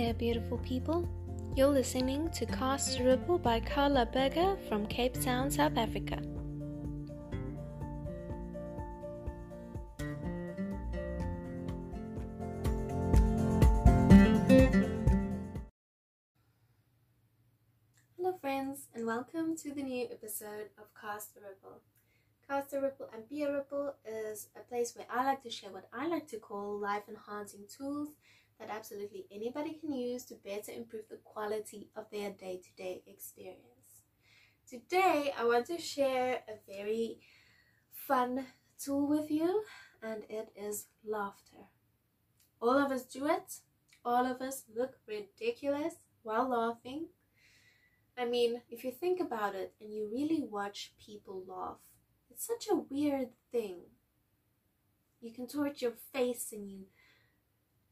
there, beautiful people. You're listening to Cast a Ripple by Carla Berger from Cape Town, South Africa. Hello, friends, and welcome to the new episode of Cast a Ripple. Cast a Ripple and Be a Ripple is a place where I like to share what I like to call life enhancing tools that absolutely anybody can use to better improve the quality of their day to day experience. Today, I want to share a very fun tool with you, and it is laughter. All of us do it, all of us look ridiculous while laughing. I mean, if you think about it and you really watch people laugh, it's such a weird thing. You contort your face and you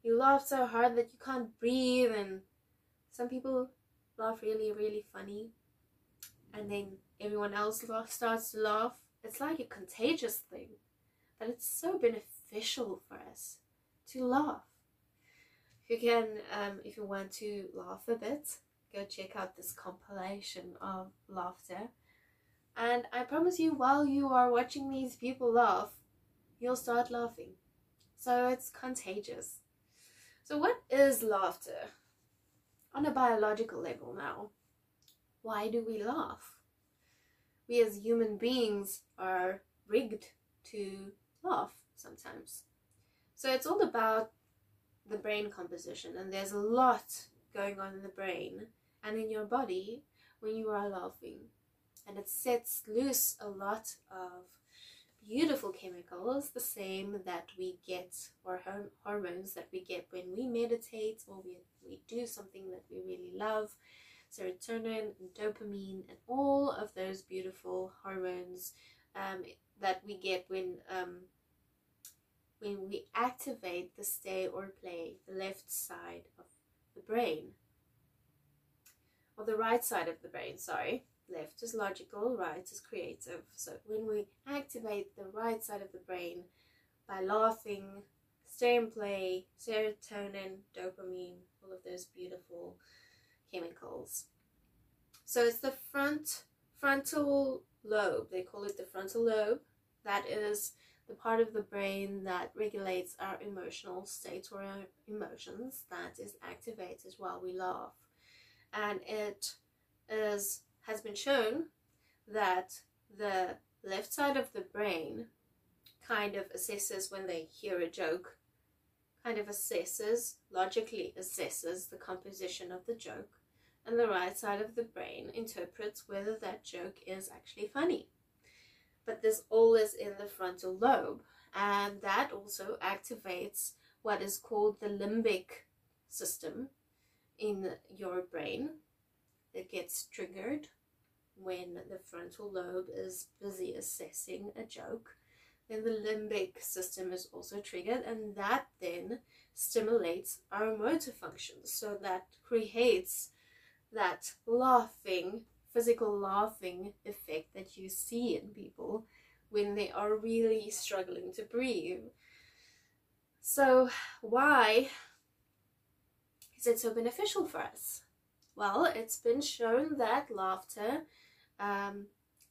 you laugh so hard that you can't breathe and some people laugh really really funny and then everyone else starts to laugh. It's like a contagious thing but it's so beneficial for us to laugh. If you can um, if you want to laugh a bit go check out this compilation of laughter. And i promise you while you are watching these people laugh you'll start laughing. So it's contagious so, what is laughter? On a biological level now, why do we laugh? We as human beings are rigged to laugh sometimes. So, it's all about the brain composition, and there's a lot going on in the brain and in your body when you are laughing. And it sets loose a lot of beautiful chemicals, the same that we get, or hormones that we get when we meditate or we, we do something that we really love. Serotonin and dopamine, and all of those beautiful hormones um, that we get when um, when we activate the stay or play, the left side of the brain, or the right side of the brain, sorry left is logical, right is creative. So when we activate the right side of the brain by laughing, stay and play, serotonin, dopamine, all of those beautiful chemicals. So it's the front frontal lobe. They call it the frontal lobe. That is the part of the brain that regulates our emotional state or our emotions that is activated while we laugh. And it is has been shown that the left side of the brain kind of assesses when they hear a joke, kind of assesses, logically assesses the composition of the joke, and the right side of the brain interprets whether that joke is actually funny. But this all is in the frontal lobe, and that also activates what is called the limbic system in your brain. It gets triggered when the frontal lobe is busy assessing a joke, then the limbic system is also triggered, and that then stimulates our motor functions. So that creates that laughing, physical laughing effect that you see in people when they are really struggling to breathe. So, why is it so beneficial for us? Well, it's been shown that laughter um,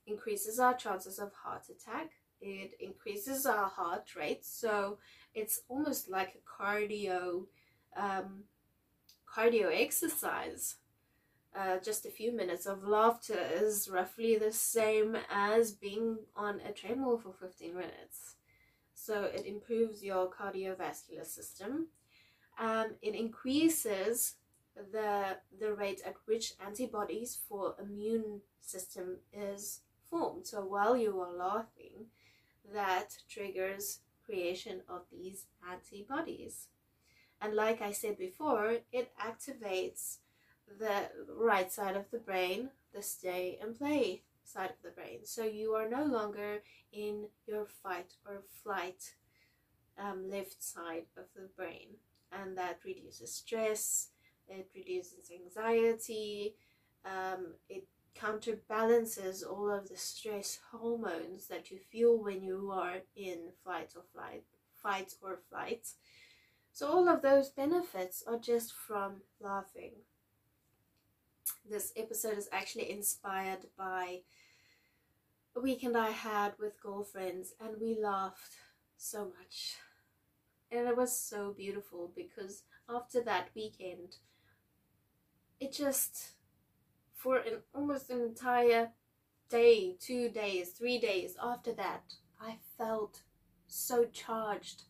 increases our chances of heart attack. It increases our heart rate, so it's almost like a cardio um, cardio exercise. Uh, just a few minutes of laughter is roughly the same as being on a treadmill for 15 minutes. So it improves your cardiovascular system. Um, it increases the the rate at which antibodies for immune system is formed. So while you are laughing, that triggers creation of these antibodies. And like I said before, it activates the right side of the brain, the stay and play side of the brain. So you are no longer in your fight or flight um, left side of the brain. And that reduces stress, it reduces anxiety, um, it counterbalances all of the stress hormones that you feel when you are in fight or flight, fight or flight. So all of those benefits are just from laughing. This episode is actually inspired by a weekend I had with girlfriends and we laughed so much. And it was so beautiful because after that weekend, it just, for an almost an entire day, two days, three days after that, I felt so charged.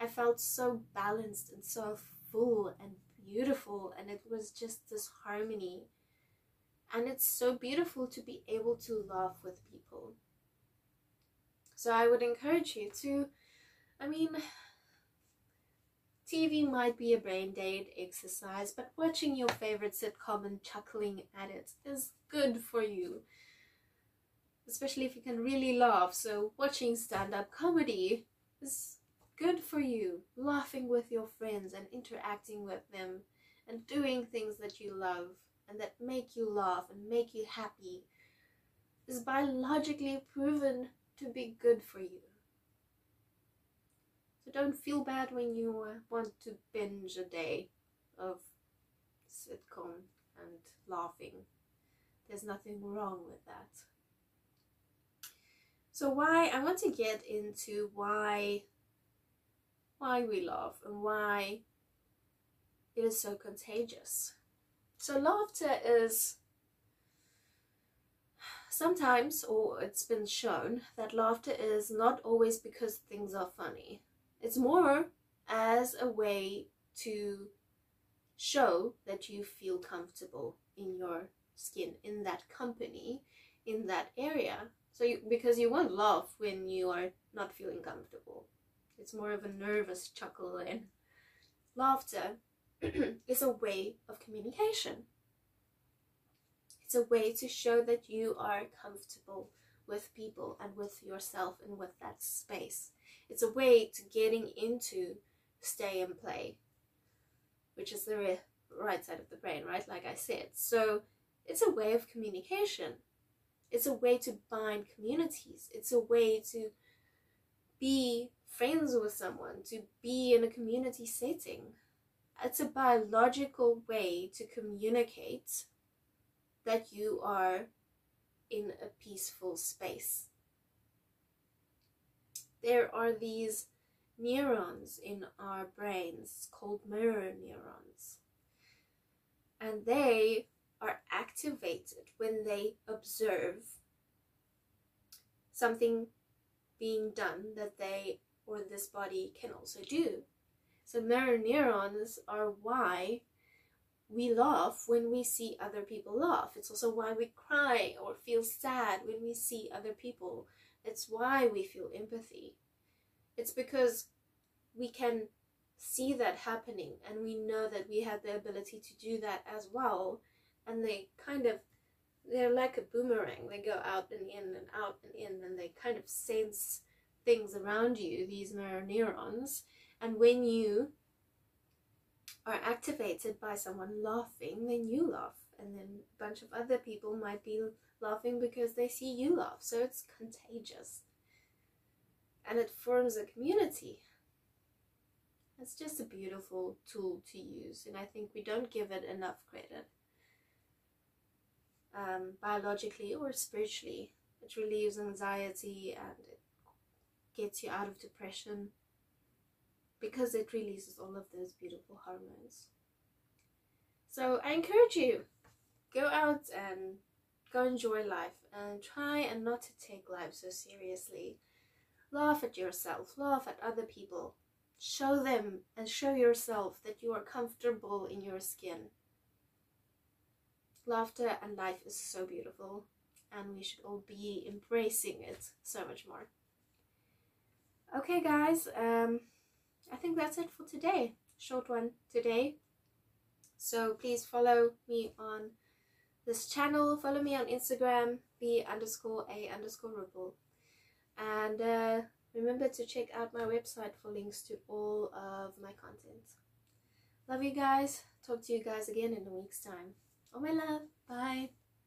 I felt so balanced and so full and beautiful, and it was just this harmony. And it's so beautiful to be able to laugh with people. So I would encourage you to, I mean, TV might be a brain dead exercise, but watching your favorite sitcom and chuckling at it is good for you. Especially if you can really laugh. So, watching stand up comedy is good for you. Laughing with your friends and interacting with them and doing things that you love and that make you laugh and make you happy is biologically proven to be good for you. So don't feel bad when you uh, want to binge a day of sitcom and laughing. There's nothing wrong with that. So why I want to get into why why we laugh and why it is so contagious. So laughter is sometimes or it's been shown that laughter is not always because things are funny. It's more as a way to show that you feel comfortable in your skin, in that company, in that area. So, you, because you won't laugh when you are not feeling comfortable. It's more of a nervous chuckle, and laughter is a way of communication. It's a way to show that you are comfortable with people and with yourself and with that space. It's a way to getting into stay and play, which is the right side of the brain, right? Like I said. So it's a way of communication. It's a way to bind communities. It's a way to be friends with someone, to be in a community setting. It's a biological way to communicate that you are in a peaceful space there are these neurons in our brains called mirror neurons. And they are activated when they observe something being done that they or this body can also do. So, mirror neurons are why we laugh when we see other people laugh. It's also why we cry or feel sad when we see other people it's why we feel empathy. It's because we can see that happening and we know that we have the ability to do that as well. And they kind of, they're like a boomerang. They go out and in and out and in and they kind of sense things around you, these mirror neurons. And when you are activated by someone laughing, then you laugh. And then a bunch of other people might be laughing because they see you laugh. So it's contagious. And it forms a community. It's just a beautiful tool to use, and I think we don't give it enough credit. Um, biologically or spiritually, it relieves anxiety and it gets you out of depression because it releases all of those beautiful hormones. So I encourage you go out and Go enjoy life and try and not to take life so seriously. Laugh at yourself, laugh at other people. Show them and show yourself that you are comfortable in your skin. Laughter and life is so beautiful, and we should all be embracing it so much more. Okay, guys, um, I think that's it for today. Short one today. So please follow me on this channel. Follow me on Instagram, b underscore a underscore ripple. And uh, remember to check out my website for links to all of my content. Love you guys. Talk to you guys again in a week's time. All my love. Bye.